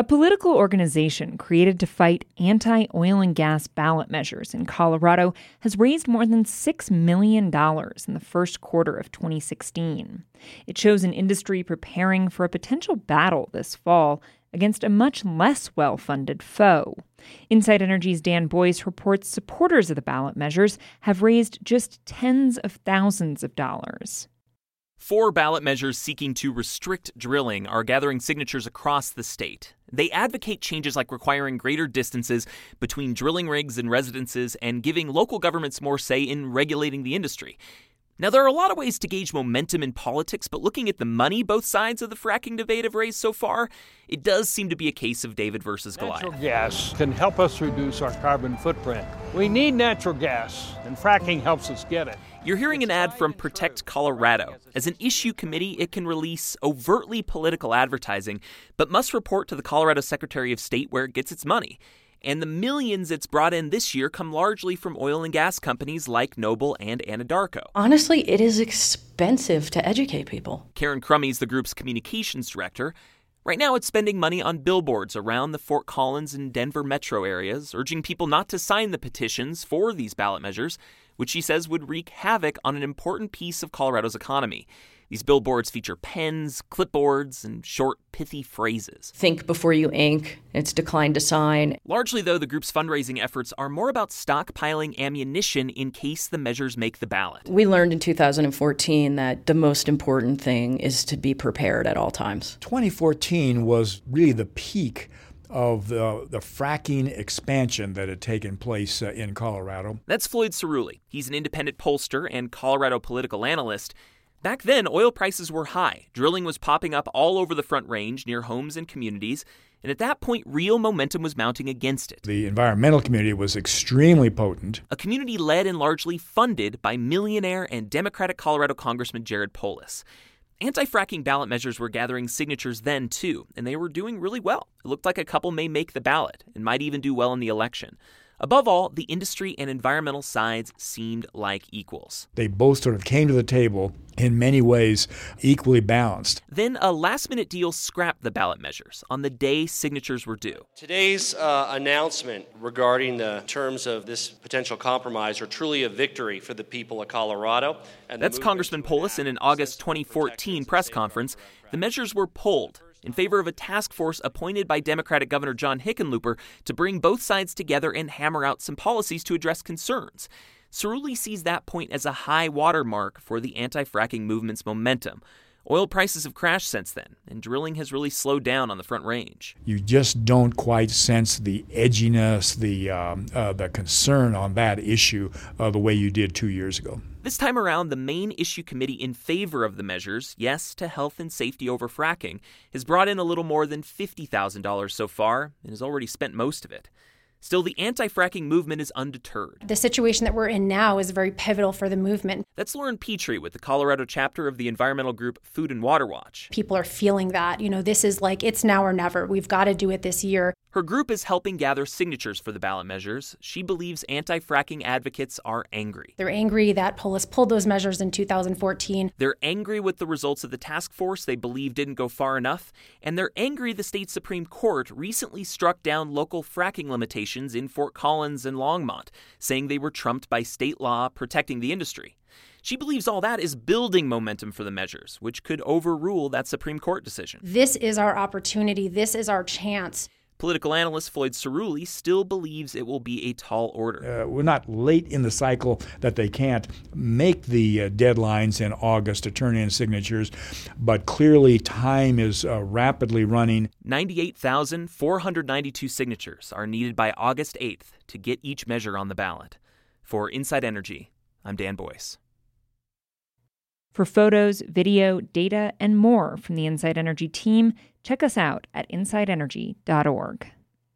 A political organization created to fight anti oil and gas ballot measures in Colorado has raised more than $6 million in the first quarter of 2016. It shows an industry preparing for a potential battle this fall against a much less well funded foe. Inside Energy's Dan Boyce reports supporters of the ballot measures have raised just tens of thousands of dollars. Four ballot measures seeking to restrict drilling are gathering signatures across the state. They advocate changes like requiring greater distances between drilling rigs and residences and giving local governments more say in regulating the industry. Now, there are a lot of ways to gauge momentum in politics, but looking at the money both sides of the fracking debate have raised so far, it does seem to be a case of David versus Goliath. Natural gas can help us reduce our carbon footprint. We need natural gas, and fracking helps us get it. You're hearing an ad from Protect Colorado. As an issue committee, it can release overtly political advertising, but must report to the Colorado Secretary of State where it gets its money and the millions it's brought in this year come largely from oil and gas companies like Noble and Anadarko. Honestly, it is expensive to educate people. Karen Crummy is the group's communications director. Right now, it's spending money on billboards around the Fort Collins and Denver metro areas, urging people not to sign the petitions for these ballot measures, which she says would wreak havoc on an important piece of Colorado's economy. These billboards feature pens, clipboards, and short, pithy phrases. Think before you ink. It's declined to sign. Largely, though, the group's fundraising efforts are more about stockpiling ammunition in case the measures make the ballot. We learned in 2014 that the most important thing is to be prepared at all times. 2014 was really the peak of the, the fracking expansion that had taken place uh, in Colorado. That's Floyd Ciruli. He's an independent pollster and Colorado political analyst. Back then, oil prices were high. Drilling was popping up all over the Front Range near homes and communities. And at that point, real momentum was mounting against it. The environmental community was extremely potent. A community led and largely funded by millionaire and Democratic Colorado Congressman Jared Polis. Anti fracking ballot measures were gathering signatures then, too, and they were doing really well. It looked like a couple may make the ballot and might even do well in the election. Above all, the industry and environmental sides seemed like equals. They both sort of came to the table in many ways equally balanced. Then a last minute deal scrapped the ballot measures on the day signatures were due. Today's uh, announcement regarding the terms of this potential compromise are truly a victory for the people of Colorado. That's Congressman Polis in an August 2014 press conference. The measures were pulled in favor of a task force appointed by Democratic Governor John Hickenlooper to bring both sides together and hammer out some policies to address concerns. Ciruli sees that point as a high watermark for the anti fracking movement's momentum. Oil prices have crashed since then, and drilling has really slowed down on the Front Range. You just don't quite sense the edginess, the um, uh, the concern on that issue uh, the way you did two years ago. This time around, the main issue committee in favor of the measures, yes to health and safety over fracking, has brought in a little more than $50,000 so far and has already spent most of it. Still, the anti fracking movement is undeterred. The situation that we're in now is very pivotal for the movement. That's Lauren Petrie with the Colorado chapter of the environmental group Food and Water Watch. People are feeling that. You know, this is like it's now or never. We've got to do it this year. Her group is helping gather signatures for the ballot measures. She believes anti fracking advocates are angry. They're angry that Polis pulled those measures in 2014. They're angry with the results of the task force they believe didn't go far enough. And they're angry the state Supreme Court recently struck down local fracking limitations in Fort Collins and Longmont, saying they were trumped by state law protecting the industry. She believes all that is building momentum for the measures, which could overrule that Supreme Court decision. This is our opportunity. This is our chance. Political analyst Floyd Ciruli still believes it will be a tall order. Uh, we're not late in the cycle that they can't make the uh, deadlines in August to turn in signatures, but clearly time is uh, rapidly running. 98,492 signatures are needed by August 8th to get each measure on the ballot. For Inside Energy, I'm Dan Boyce. For photos, video, data, and more from the Inside Energy team, check us out at insideenergy.org.